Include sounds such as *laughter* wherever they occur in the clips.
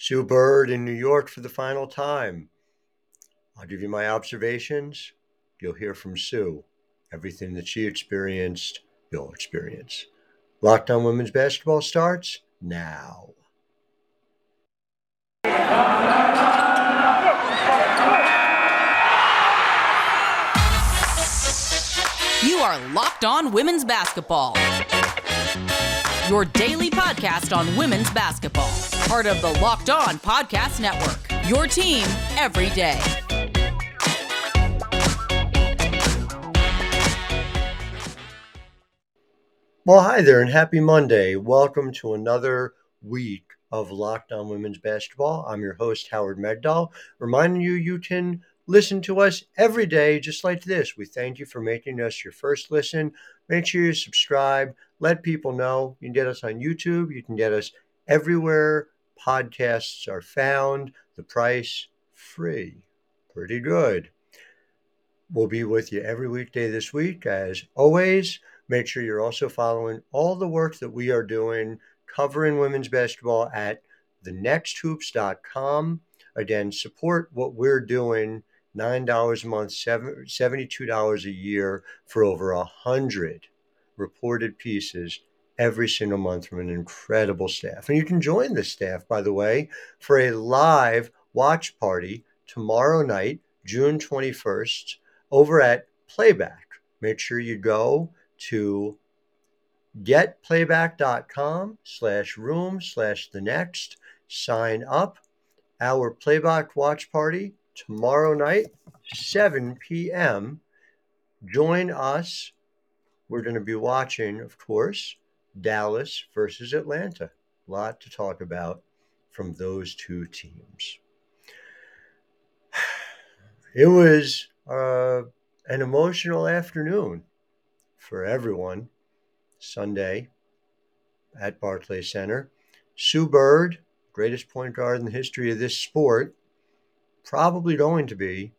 Sue Bird in New York for the final time. I'll give you my observations. You'll hear from Sue. Everything that she experienced, you'll experience. Locked On Women's Basketball starts now. You are Locked On Women's Basketball. Your daily podcast on women's basketball. Part of the Locked On Podcast Network. Your team every day. Well, hi there and happy Monday. Welcome to another week of Locked On Women's Basketball. I'm your host, Howard Megdal, reminding you you can listen to us every day just like this. We thank you for making us your first listen. Make sure you subscribe, let people know. You can get us on YouTube, you can get us everywhere podcasts are found. The price free. Pretty good. We'll be with you every weekday this week. As always, make sure you're also following all the work that we are doing covering women's basketball at thenexthoops.com. Again, support what we're doing $9 a month, $72 a year for over a 100 reported pieces every single month from an incredible staff. And you can join the staff, by the way, for a live watch party tomorrow night, June 21st, over at Playback. Make sure you go to getplayback.com slash room slash the next. Sign up. Our Playback watch party tomorrow night, 7 p.m. Join us. We're going to be watching, of course, Dallas versus Atlanta. A lot to talk about from those two teams. *sighs* It was uh, an emotional afternoon for everyone. Sunday at Barclays Center. Sue Bird, greatest point guard in the history of this sport, probably going to be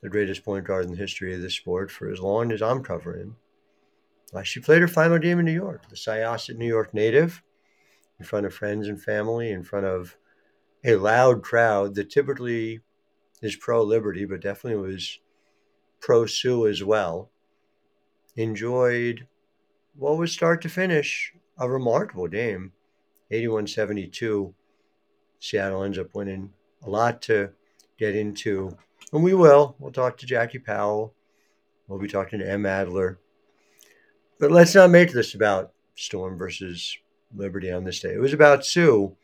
the greatest point guard in the history of this sport for as long as I'm covering. She played her final game in New York, the Syosset New York native, in front of friends and family, in front of a loud crowd that typically is pro liberty, but definitely was pro Sue as well. Enjoyed what was start to finish a remarkable game 81 72. Seattle ends up winning a lot to get into. And we will. We'll talk to Jackie Powell. We'll be talking to Em Adler. But let's not make this about Storm versus Liberty on this day. It was about Sue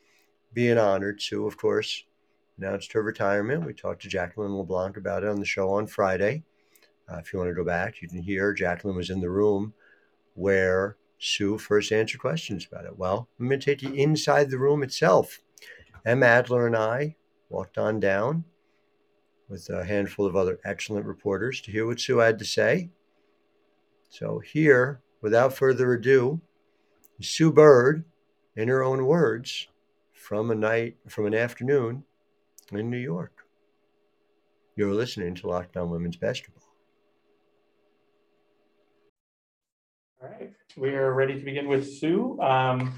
being honored. Sue, of course, announced her retirement. We talked to Jacqueline LeBlanc about it on the show on Friday. Uh, if you want to go back, you can hear Jacqueline was in the room where Sue first answered questions about it. Well, I'm going to take you inside the room itself. Em Adler and I walked on down with a handful of other excellent reporters to hear what Sue had to say. So, here, without further ado, Sue Bird, in her own words, from a night, from an afternoon in New York. You're listening to Locked On Women's Basketball. All right, we are ready to begin with Sue. Um,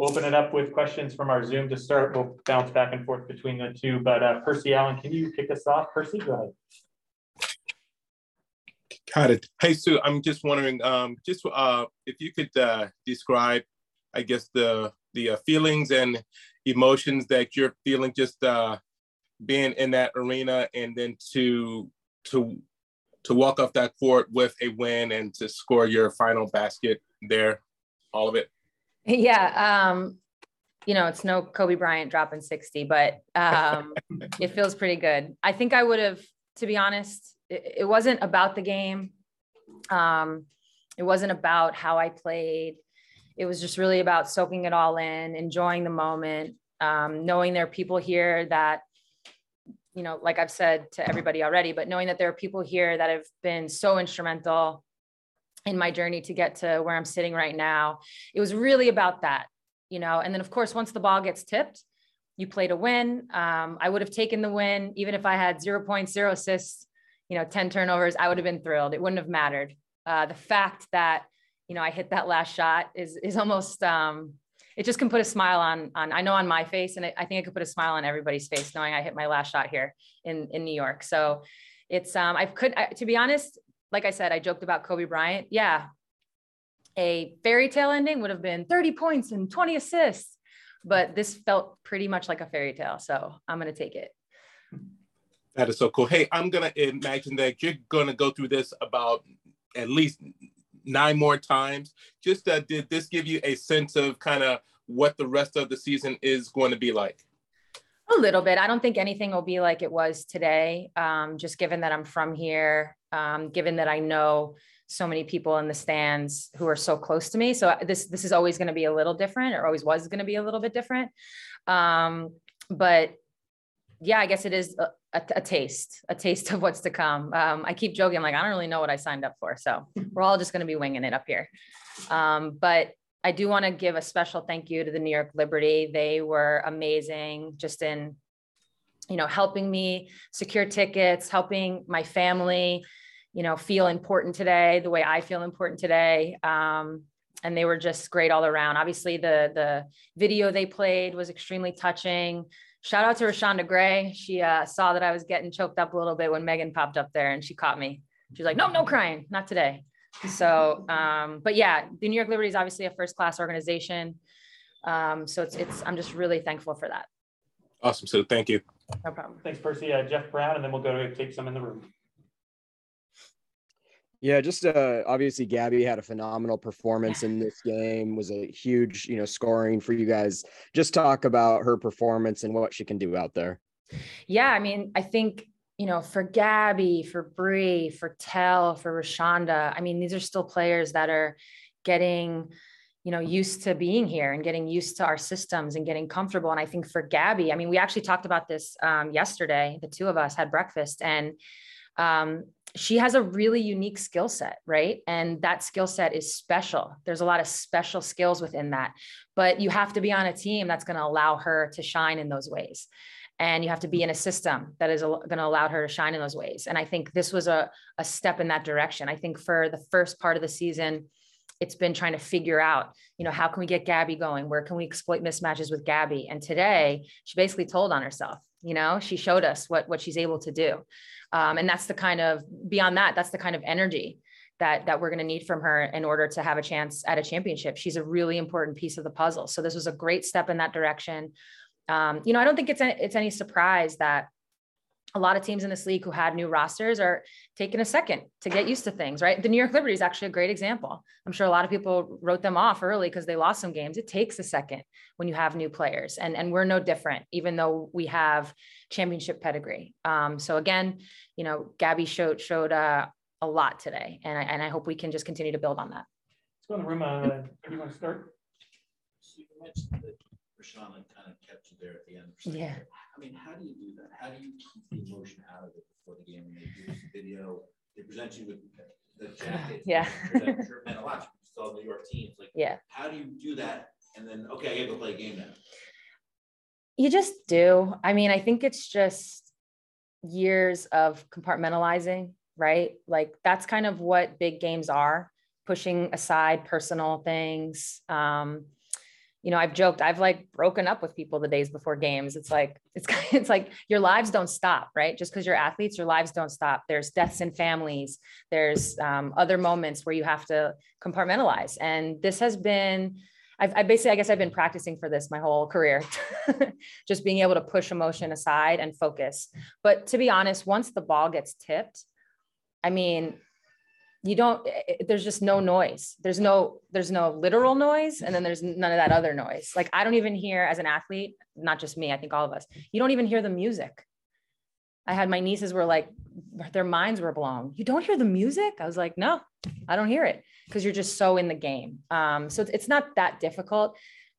we'll open it up with questions from our Zoom to start. We'll bounce back and forth between the two, but uh, Percy Allen, can you kick us off? Percy, go ahead. Got it. Hey, Sue, I'm just wondering, um, just uh, if you could uh, describe, I guess, the the uh, feelings and emotions that you're feeling just uh, being in that arena, and then to to to walk off that court with a win and to score your final basket there, all of it. Yeah, um, you know, it's no Kobe Bryant dropping 60, but um, *laughs* it feels pretty good. I think I would have, to be honest, it, it wasn't about the game. Um, it wasn't about how I played. It was just really about soaking it all in, enjoying the moment, um, knowing there are people here that, you know, like I've said to everybody already, but knowing that there are people here that have been so instrumental in my journey to get to where I'm sitting right now. It was really about that, you know. And then, of course, once the ball gets tipped, you play to win. Um, I would have taken the win, even if I had 0.0 assists, you know, 10 turnovers, I would have been thrilled. It wouldn't have mattered. Uh, the fact that, you know, I hit that last shot is, is almost, um, it just can put a smile on on I know on my face, and I, I think it could put a smile on everybody's face knowing I hit my last shot here in in New York. So it's um I could I, to be honest, like I said, I joked about Kobe Bryant. Yeah, a fairy tale ending would have been 30 points and 20 assists, but this felt pretty much like a fairy tale. So I'm gonna take it. That is so cool. Hey, I'm gonna imagine that you're gonna go through this about at least nine more times. Just uh, did this give you a sense of kind of what the rest of the season is going to be like? A little bit. I don't think anything will be like it was today. Um, just given that I'm from here, um, given that I know so many people in the stands who are so close to me. So this this is always going to be a little different, or always was going to be a little bit different. Um, but yeah, I guess it is a, a, a, taste, a taste of what's to come. Um, I keep joking, like, I don't really know what I signed up for. So we're all just going to be winging it up here. Um, but I do want to give a special thank you to the New York Liberty. They were amazing just in, you know, helping me secure tickets, helping my family, you know, feel important today, the way I feel important today. Um, and they were just great all around. Obviously, the the video they played was extremely touching shout out to Rashonda Gray. She uh, saw that I was getting choked up a little bit when Megan popped up there and she caught me. She's like, no, no crying, not today. So, um, but yeah, the New York Liberty is obviously a first class organization. Um, so it's, it's, I'm just really thankful for that. Awesome. So thank you. No problem. Thanks, Percy. Uh, Jeff Brown, and then we'll go to take some in the room. Yeah, just uh, obviously Gabby had a phenomenal performance in this game. Was a huge, you know, scoring for you guys. Just talk about her performance and what she can do out there. Yeah, I mean, I think you know, for Gabby, for Bree, for Tell, for Rashonda. I mean, these are still players that are getting, you know, used to being here and getting used to our systems and getting comfortable. And I think for Gabby, I mean, we actually talked about this um, yesterday. The two of us had breakfast and um, she has a really unique skill set, right? And that skill set is special. There's a lot of special skills within that, but you have to be on a team that's going to allow her to shine in those ways. And you have to be in a system that is going to allow her to shine in those ways. And I think this was a, a step in that direction. I think for the first part of the season, it's been trying to figure out, you know, how can we get Gabby going? Where can we exploit mismatches with Gabby? And today she basically told on herself, you know, she showed us what, what she's able to do. Um, and that's the kind of beyond that, that's the kind of energy that that we're going to need from her in order to have a chance at a championship. She's a really important piece of the puzzle. So this was a great step in that direction. Um, you know, I don't think it's any, it's any surprise that a lot of teams in this league who had new rosters are taking a second to get used to things, right? The New York Liberty is actually a great example. I'm sure a lot of people wrote them off early because they lost some games. It takes a second when you have new players, and and we're no different, even though we have championship pedigree. Um, so again, you know, Gabby showed showed uh, a lot today, and I, and I hope we can just continue to build on that. Let's go in the room. Uh, you want to start? So you mentioned that Rashana kind of kept you there at the end. Yeah. I mean, how do you do that? How do you keep the emotion out of it before the game when they do this video? They present you with the jacket. Yeah. Meant a lot. Saw New York teams. Like, Yeah. how do you do that? And then, okay, I get to play a game now. You just do. I mean, I think it's just years of compartmentalizing, right? Like that's kind of what big games are, pushing aside personal things. Um, you know, I've joked, I've like broken up with people the days before games. It's like, it's, *laughs* it's like your lives don't stop, right? Just because you're athletes, your lives don't stop. There's deaths in families. There's um, other moments where you have to compartmentalize. And this has been, I've, I basically, I guess I've been practicing for this my whole career, *laughs* just being able to push emotion aside and focus. But to be honest, once the ball gets tipped, I mean, you don't eh, eh, there's just no noise. There's no there's no literal noise and then there's none of that other noise. Like i don't even hear as an athlete not just me i think all of us you don't even hear the music. I had my nieces were like their minds were blown. You don't hear the music? I was like no i don't hear it because you're just so in the game. Um, so it's, not that difficult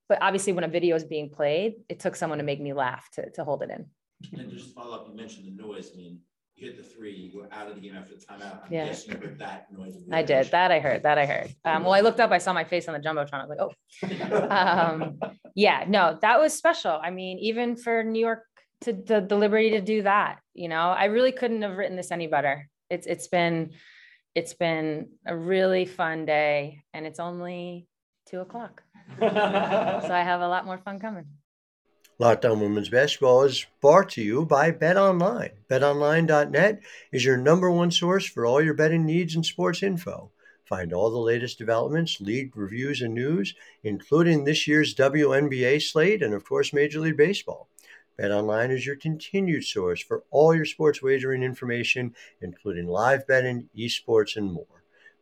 but obviously when a video is being played it took someone to make me laugh to, to hold it in. And just follow up, you mentioned the noise. I mean, you hit the three, you go out of the game after the timeout. I'm Yeah. guessing you heard that noise. i did that i heard that i heard um, well i looked up i saw my face on the jumbotron i was like oh *laughs* um, yeah, no, that was special. I mean, even for New York to the, the liberty to do that, you know, I really couldn't have written this any better. It's it's been it's been a really fun day, and it's only two o'clock. *laughs* So I have a lot more fun coming. Locked On Women's Basketball is brought to you by Bet Online. BetOnline.net is your number one source for all your betting needs and sports info. Find all the latest developments, league reviews, and news, including this year's WNBA slate and, of course, Major League Baseball. BetOnline is your continued source for all your sports wagering information, including live betting, esports, and more.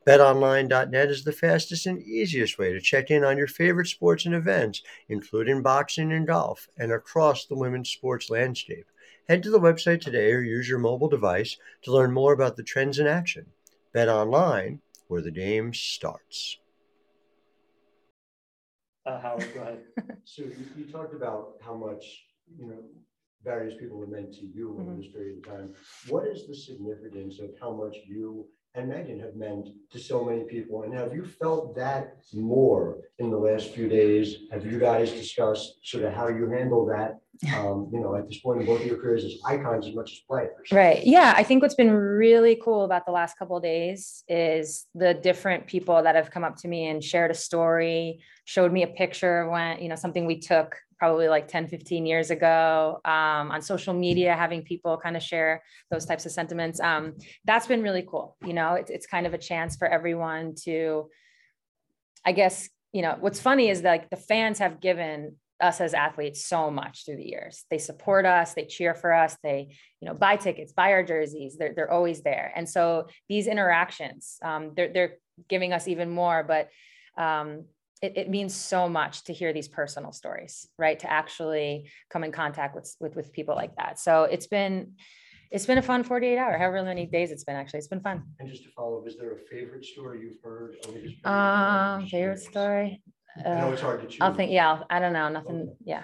BetOnline.net is the fastest and easiest way to check in on your favorite sports and events, including boxing and golf, and across the women's sports landscape. Head to the website today or use your mobile device to learn more about the trends in action. BetOnline, where the game starts. Uh, Howard, go ahead. *laughs* So you, you talked about how much, you know, various people have meant to you over Mhm. this period of time. What is the significance of how much you and Megan have meant to so many people? And have you felt that more in the last few days? Have you guys discussed sort of how you handle that, *laughs* um, you know, at this point in both of your careers as icons as much as players? Right. Yeah. I think what's been really cool about the last couple of days is the different people that have come up to me and shared a story, showed me a picture when, you know, something we took probably like 10, 15 years ago um, on social media, having people kind of share those types of sentiments. Um, that's been really cool. You know, it's, it's kind of a chance for everyone to, I guess, you know, what's funny is that, like the fans have given us as athletes so much through the years. They support us, they cheer for us, they, you know, buy tickets, buy our jerseys. They're, they're always there. And so these interactions, um, they're, they're giving us even more, but um, it, it means so much to hear these personal stories, right? To actually come in contact with, with, with people like that. So it's been, it's been a fun 48 hour, however many days it's been actually, it's been fun. And just to follow up, is there a favorite story you've heard? over this period of time? Um, favorite story? I know Uh, it's hard to choose. I'll think, yeah, I'll- I don't know, nothing, yeah.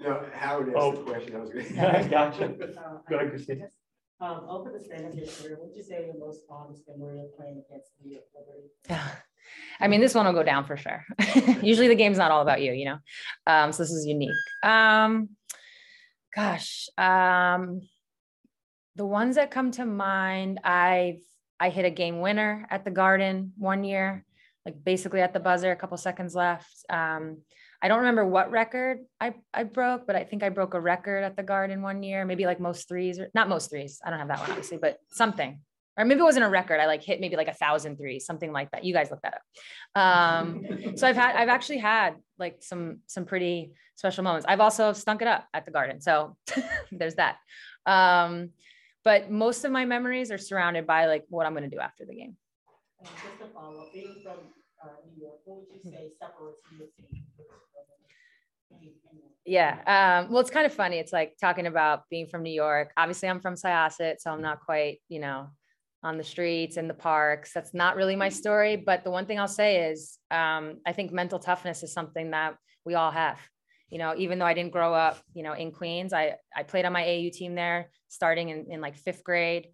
No, Howard Oh. asked the question, I was gonna. *laughs* Gotcha. *laughs* Uh, Go ahead, Christine. Um, over the span of your career, would you say your most fondest memory of playing against New York Liberty? *laughs* I mean, this one will go down for sure. *laughs* Usually the game's not all about you, you know? Um, so this is unique. Um, gosh, um, the ones that come to mind, I've, I hit a game winner at the Garden one year, like basically at the buzzer, a couple seconds left. Um, I don't remember what record I, I broke, but I think I broke a record at the Garden one year, maybe like most threes or not most threes. I don't have that one obviously, but something. Or maybe it wasn't a record. I like hit maybe like a thousand threes, something like that. You guys look that up. Um, so I've had, I've actually had like some, some pretty special moments. I've also stunk it up at the garden. So *laughs* there's that. Um, but most of my memories are surrounded by like what I'm going to do after the game. And just to follow up, being from uh, New York, what would you say separates you Yeah. Um, well, it's kind of funny. It's like talking about being from New York. Obviously, I'm from Syosset, so I'm not quite, you know, on the streets in the parks. That's not really my story. But the one thing I'll say is, um, I think mental toughness is something that we all have. You know, even though I didn't grow up, you know, in Queens, I I played on my AU team there, starting in, in like fifth grade.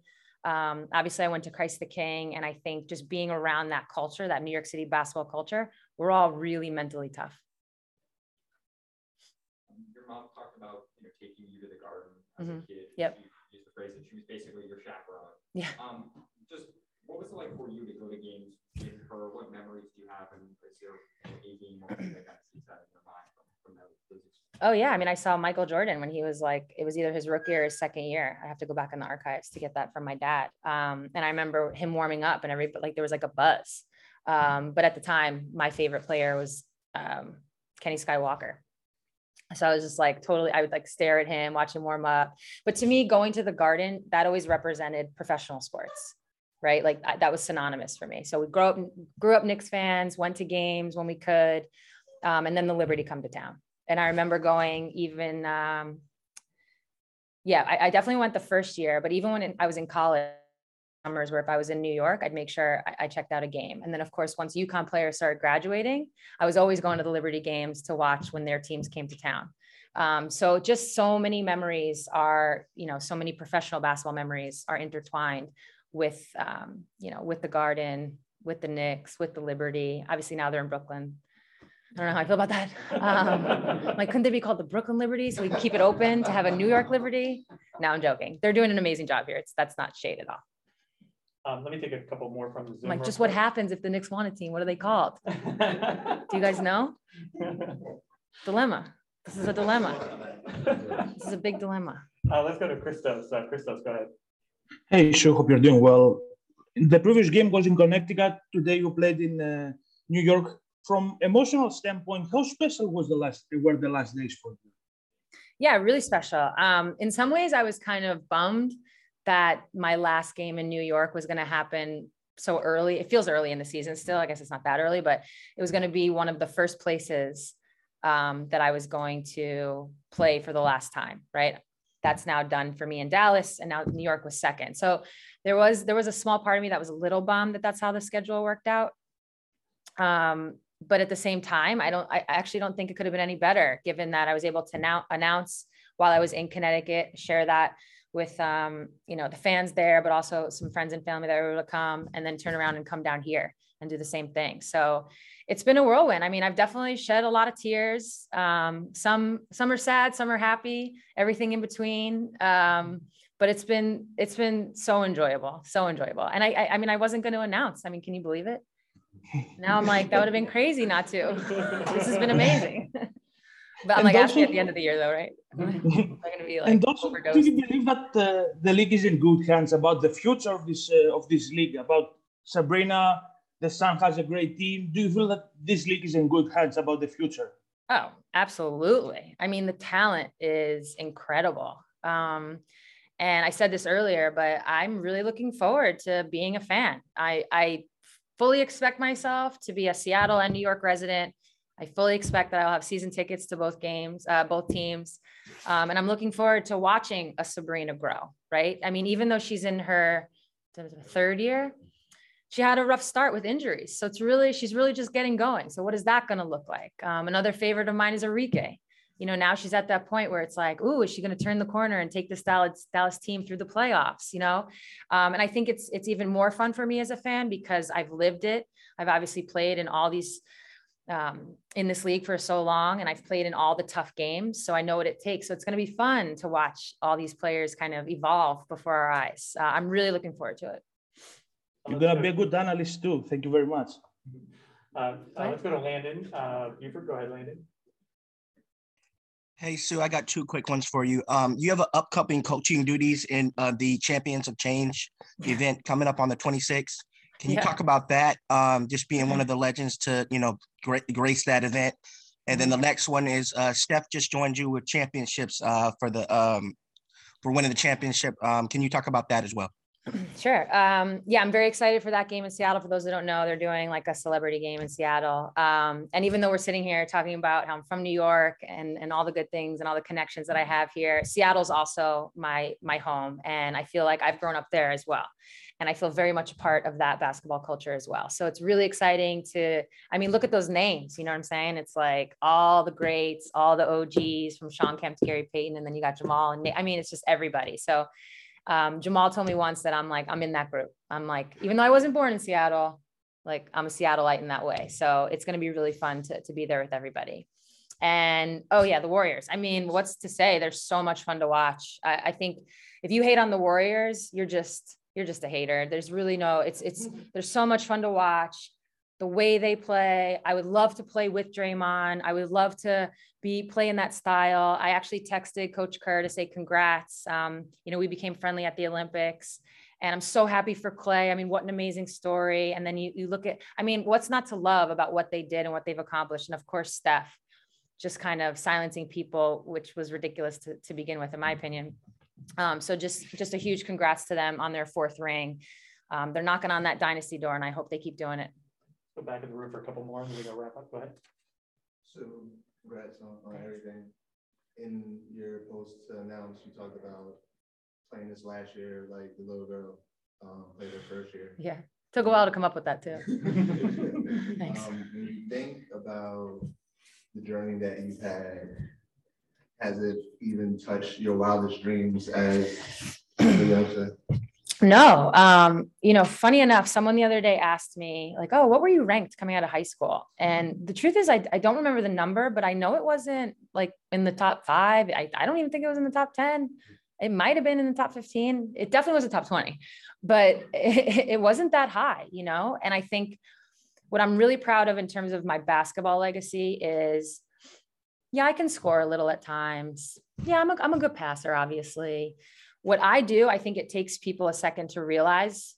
Um, obviously, I went to Christ the King, and I think just being around that culture, that New York City basketball culture, we're all really mentally tough. Your mom talked about, you know, taking you to the garden as Mhm. a kid. Yep. You used the phrase that she was basically your chaperone. Yeah. Um, just what was it like for you to go to games with her? What memories do you have? And is there a game that kind of sticks out in your mind from, from those? those? Oh yeah, I mean, I saw Michael Jordan when he was like, it was either his rookie or his second year. I have to go back in the archives to get that from my dad. Um, and I remember him warming up, and every like there was like a buzz. Um, but at the time, my favorite player was um, Kenny Skywalker. So I was just like totally, I would like stare at him, watch him warm up. But to me, going to the garden, that always represented professional sports, right? Like I, that was synonymous for me. So we grew up, grew up Knicks fans, went to games when we could, um, and then the Liberty come to town. And I remember going even, um, yeah, I, I definitely went the first year, but even when I was in college, summers where if I was in New York, I'd make sure I, I checked out a game. And then of course, once UConn players started graduating, I was always going to the Liberty games to watch when their teams came to town. Um, so just so many memories are, you know, so many professional basketball memories are intertwined with, um, you know, with the Garden, with the Knicks, with the Liberty. Obviously now they're in Brooklyn. I don't know how I feel about that. Um, *laughs* like, couldn't they be called the Brooklyn Liberty so we can keep it open to have a New York Liberty? No, I'm joking. They're doing an amazing job here. It's that's not shade at all. Um, let me take a couple more from the Zoom. Like, just what happens if the Knicks want a team? What are they called? *laughs* Do you guys know? *laughs* Dilemma. This is a dilemma. *laughs* This is a big dilemma. Uh, let's go to Christos. Uh, Christos, go ahead. Hey, sure. Hope you're doing well. The previous game was in Connecticut. Today you played in uh, New York. From emotional standpoint, how special was the last were the last days for you? Yeah, really special. Um, in some ways, I was kind of bummed that my last game in New York was going to happen so early. It feels early in the season still. I guess it's not that early, but it was going to be one of the first places um, that I was going to play for the last time. Right. That's now done for me in Dallas, and now New York was second. So there was there was a small part of me that was a little bummed that that's how the schedule worked out. Um, but at the same time, I don't, I actually don't think it could have been any better given that I was able to now announce while I was in Connecticut, share that with, um, you know, the fans there, but also some friends and family that were able to come and then turn around and come down here and do the same thing. So it's been a whirlwind. I mean, I've definitely shed a lot of tears. Um, some, some are sad, some are happy, everything in between. Um, but it's been, it's been so enjoyable, so enjoyable. And I, I, I mean, I wasn't going to announce, I mean, can you believe it? Now I'm like, that would have been crazy not to. This has been amazing. *laughs* but I'm And like, also- at the end of the year though, right? *laughs* *laughs* I'm going to be like and also, do you believe that uh, the league is in good hands about the future of this uh, of this league? About Sabrina, the Sun has a great team. Do you feel that this league is in good hands about the future? Oh, absolutely. I mean, the talent is incredible. Um, and I said this earlier, but I'm really looking forward to being a fan. I, I fully expect myself to be a Seattle and New York resident. I fully expect that I'll have season tickets to both games, uh, both teams. Um, and I'm looking forward to watching a Sabrina grow, right? I mean, even though she's in her third year, she had a rough start with injuries. So it's really, she's really just getting going. So what is that going to look like? Um, another favorite of mine is Arike. You know, now she's at that point where it's like, ooh, is she going to turn the corner and take this Dallas, Dallas team through the playoffs? You know, um, and I think it's it's even more fun for me as a fan because I've lived it. I've obviously played in all these um, in this league for so long, and I've played in all the tough games, so I know what it takes. So it's going to be fun to watch all these players kind of evolve before our eyes. Uh, I'm really looking forward to it. You're gonna be a good analyst too. Thank you very much. Uh, uh, let's go to Landon. Uh, Buford, go ahead, Landon. Hey Sue, I got two quick ones for you. Um, you have an upcoming coaching duties in uh, the Champions of Change event coming up on the 26th. Can you Yeah. talk about that? Um, just being one of the legends to you know gra- grace that event. And then the next one is uh, Steph just joined you with championships uh, for the um, for winning the championship. Um, can you talk about that as well? *clears throat* Sure. Um, yeah, I'm very excited for that game in Seattle. For those that don't know, they're doing like a celebrity game in Seattle. Um, and even though we're sitting here talking about how I'm from New York and, and all the good things and all the connections that I have here, Seattle's also my my home. And I feel like I've grown up there as well. And I feel very much a part of that basketball culture as well. So it's really exciting to, I mean, look at those names. You know what I'm saying? It's like all the greats, all the OGs from Shawn Kemp to Gary Payton, and then you got Jamal. And I mean, it's just everybody. So um, Jamal told me once that I'm like, I'm in that group. I'm like, even though I wasn't born in Seattle, like I'm a Seattleite in that way. So it's going to be really fun to, to be there with everybody. And oh yeah, the Warriors. I mean, what's to say? They're so much fun to watch. I, I think if you hate on the Warriors, you're just you're just a hater. There's really no. It's it's there's so much fun to watch. The way they play, I would love to play with Draymond. I would love to be play in that style. I actually texted Coach Kerr to say congrats. Um, you know, we became friendly at the Olympics. And I'm so happy for Clay. I mean, what an amazing story. And then you, you look at, I mean, what's not to love about what they did and what they've accomplished? And of course, Steph just kind of silencing people, which was ridiculous to, to begin with, in my opinion. Um, so just, just a huge congrats to them on their fourth ring. Um, they're knocking on that dynasty door, and I hope they keep doing it. Go back in the room for a couple more and we're gonna wrap up. Go ahead. So congrats on, on everything. In your post to announce, you talked about playing this last year, like the little girl, um, played her first year. Yeah, took a while to come up with that too. *laughs* Thanks. Um, when you think about the journey that you've had, has it even touched your wildest dreams as a youngster? No, um, you know, funny enough, someone the other day asked me, like, oh, what were you ranked coming out of high school? And the truth is, I, I don't remember the number, but I know it wasn't like in the top five. I, I don't even think it was in the top 10. It might have been in the top 15. It definitely was a top 20, but it, *laughs* it wasn't that high, you know? And I think what I'm really proud of in terms of my basketball legacy is yeah, I can score a little at times. Yeah, I'm a, I'm a good passer, obviously. What I do, I think it takes people a second to realize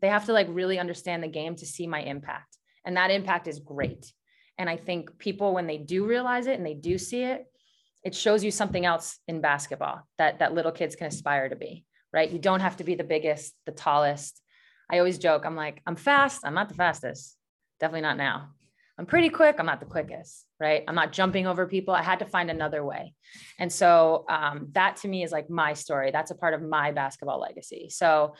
they have to like really understand the game to see my impact. And that impact is great. And I think people, when they do realize it and they do see it, it shows you something else in basketball that, that little kids can aspire to be, right? You don't have to be the biggest, the tallest. I always joke, I'm like, I'm fast. I'm not the fastest. Definitely not now. I'm pretty quick. I'm not the quickest, right? I'm not jumping over people. I had to find another way. And so um, that to me is like my story. That's a part of my basketball legacy. So,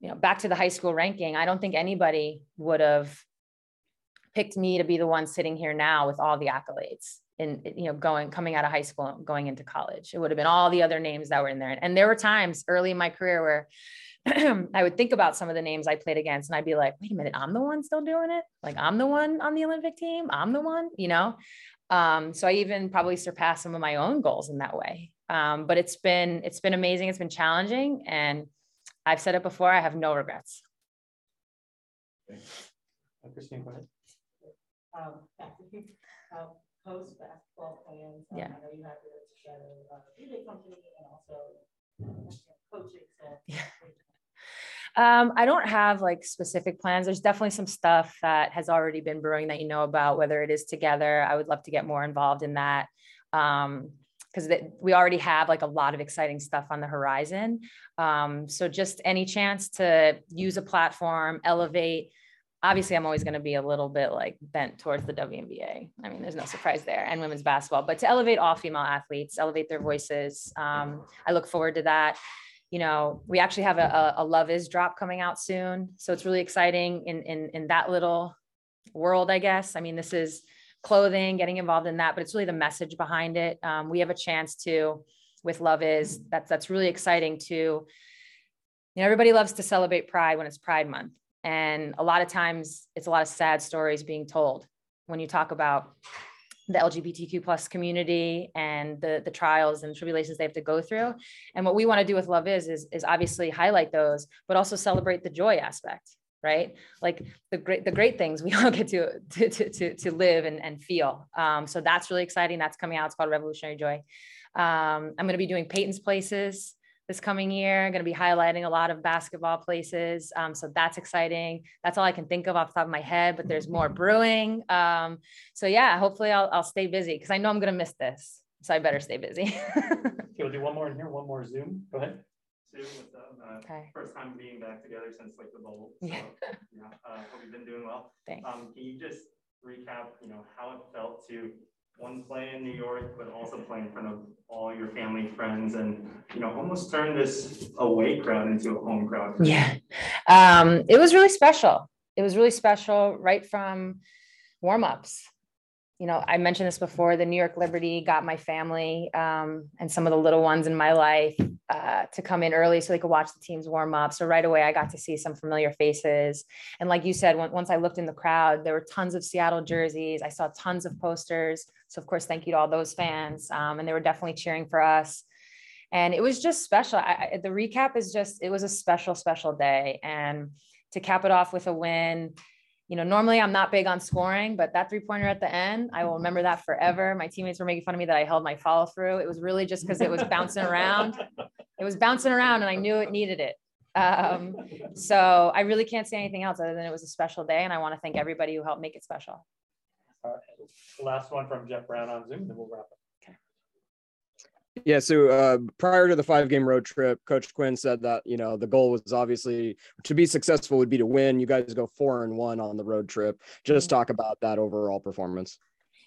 you know, back to the high school ranking, I don't think anybody would have picked me to be the one sitting here now with all the accolades in you know going coming out of high school and going into college it would have been all the other names that were in there and there were times early in my career where *clears throat* I would think about some of the names I played against and I'd be like, wait a minute, I'm the one still doing it. Like I'm the one on the Olympic team. I'm the one, you know? Um, so I even probably surpassed some of my own goals in that way. Um, but it's been, it's been amazing. It's been challenging. And I've said it before, I have no regrets. Christine, go ahead. Um, uh, post basketball plans. Um, Yeah. I know you have your TOGETHXR, uh, company and also uh, coaching. So Um, I don't have like specific plans. There's definitely some stuff that has already been brewing that you know about, whether it is TOGETHXR. I would love to get more involved in that. Um, because we already have like a lot of exciting stuff on the horizon. Um, so just any chance to use a platform, elevate. Obviously, I'm always going to be a little bit like bent towards the WNBA. I mean, there's no surprise there, and women's basketball. But to elevate all female athletes, elevate their voices, um, I look forward to that you know, we actually have a, a Love Is drop coming out soon. So it's really exciting in, in, in that little world, I guess. I mean, this is clothing, getting involved in that, but it's really the message behind it. Um, we have a chance to, with Love Is, that's, that's really exciting to, you know, everybody loves to celebrate Pride when it's Pride Month. And a lot of times it's a lot of sad stories being told when you talk about the LGBTQ plus community and the the trials and tribulations they have to go through. And what we want to do with Love Is is is obviously highlight those, but also celebrate the joy aspect, right? Like the great the great things we *laughs* all get to to to to, live and, and feel. Um, so that's really exciting. That's coming out. It's called Revolutionary Joy. Um, I'm going to be doing Peyton's Places this coming year. I'm Going to be highlighting a lot of basketball places. Um, so that's exciting. That's all I can think of off the top of my head, but there's more brewing. Um, so yeah, hopefully I'll, I'll stay busy because I know I'm going to miss this. So I better stay busy. okay, we'll do one more in here, one more Zoom. Go ahead. Sue, what's up? Uh, okay. First time being back together since like the bowl. So, yeah. yeah uh, hope you've been doing well. Thanks. Um, can you just recap, you know, how it felt to one play in New York, but also play in front of all your family, friends, and you know, almost turn this away crowd into a home crowd. Yeah, um, it was really special. It was really special right from warm-ups you know, I mentioned this before, the New York Liberty got my family um, and some of the little ones in my life uh, to come in early so they could watch the teams warm up. So right away, I got to see some familiar faces. And like you said, when, once I looked in the crowd, there were tons of Seattle jerseys. I saw tons of posters. So of course, thank you to all those fans. Um, and they were definitely cheering for us. And it was just special. I, the recap is just, it was a special, special day. And to cap it off with a win, you know, normally I'm not big on scoring, but that three pointer at the end, I will remember that forever. My teammates were making fun of me that I held my follow through. It was really just because it was bouncing around. *laughs* It was bouncing around and I knew it needed it. Um, so I really can't say anything else other than it was a special day. And I want to thank everybody who helped make it special. All right. Last one from Jeff Brown on Zoom, then we'll wrap up. Yeah, so uh, prior to the five game road trip, Coach Quinn said that you know the goal was obviously to be successful would be to win. You guys go four and one on the road trip. Just Mm-hmm. talk about that overall performance.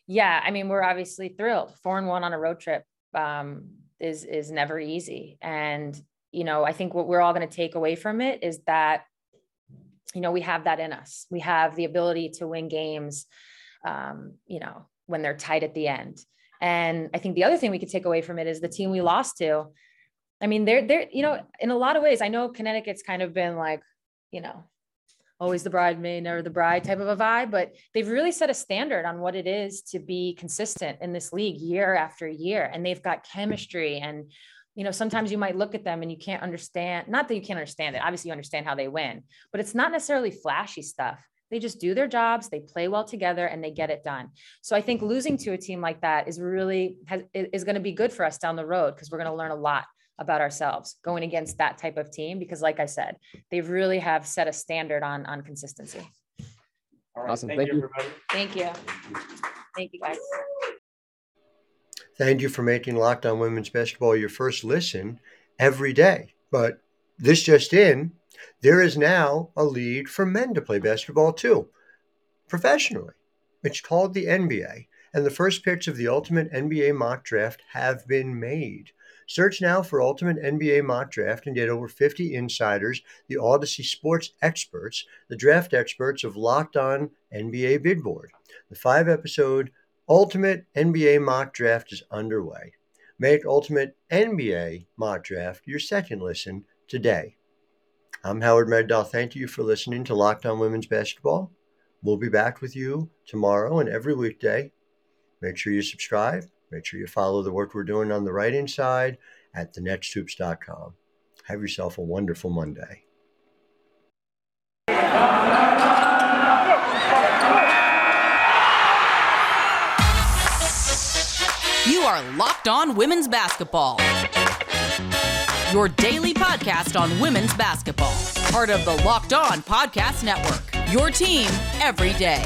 Yeah, I mean, we're obviously thrilled. Four and one on a road trip um, is is never easy, and you know, I think what we're all going to take away from it is that you know we have that in us. We have the ability to win games, um, you know, when they're tight at the end. And I think the other thing we could take away from it is the team we lost to. I mean, they're they're you know, in a lot of ways, I know Connecticut's kind of been like, you know, always the bridesmaid, never the bride type of a vibe, but they've really set a standard on what it is to be consistent in this league year after year. And they've got chemistry and you know, sometimes you might look at them and you can't understand, not that you can't understand it. Obviously, you understand how they win, but it's not necessarily flashy stuff. They just do their jobs, they play well together, and they get it done. So I think losing to a team like that is really has, is going to be good for us down the road because we're going to learn a lot about ourselves going against that type of team because like i said they really have set a standard on on consistency All right, Awesome. Thank, Thank you, you. everybody. thank you thank you guys Thank you for making Locked On Women's Basketball your first listen every day. But this just in, there is now a league for men to play basketball too, professionally. It's called the NBA, and the first picks of the Ultimate NBA Mock Draft have been made. Search now for Ultimate NBA Mock Draft and get over 50 insiders, the Odyssey sports experts, the draft experts of Locked On NBA Big Board. The five episode Ultimate NBA Mock Draft is underway. Make Ultimate NBA Mock Draft your second listen today. I'm Howard Megdal. Thank you for listening to Locked On Women's Basketball. We'll be back with you tomorrow and every weekday. Make sure you subscribe. Make sure you follow the work we're doing on the writing side at thenexthoops.com. Have yourself a wonderful Monday. You are Locked On Women's Basketball. Your daily podcast on women's basketball. Part of the Locked On Podcast Network. Your team every day.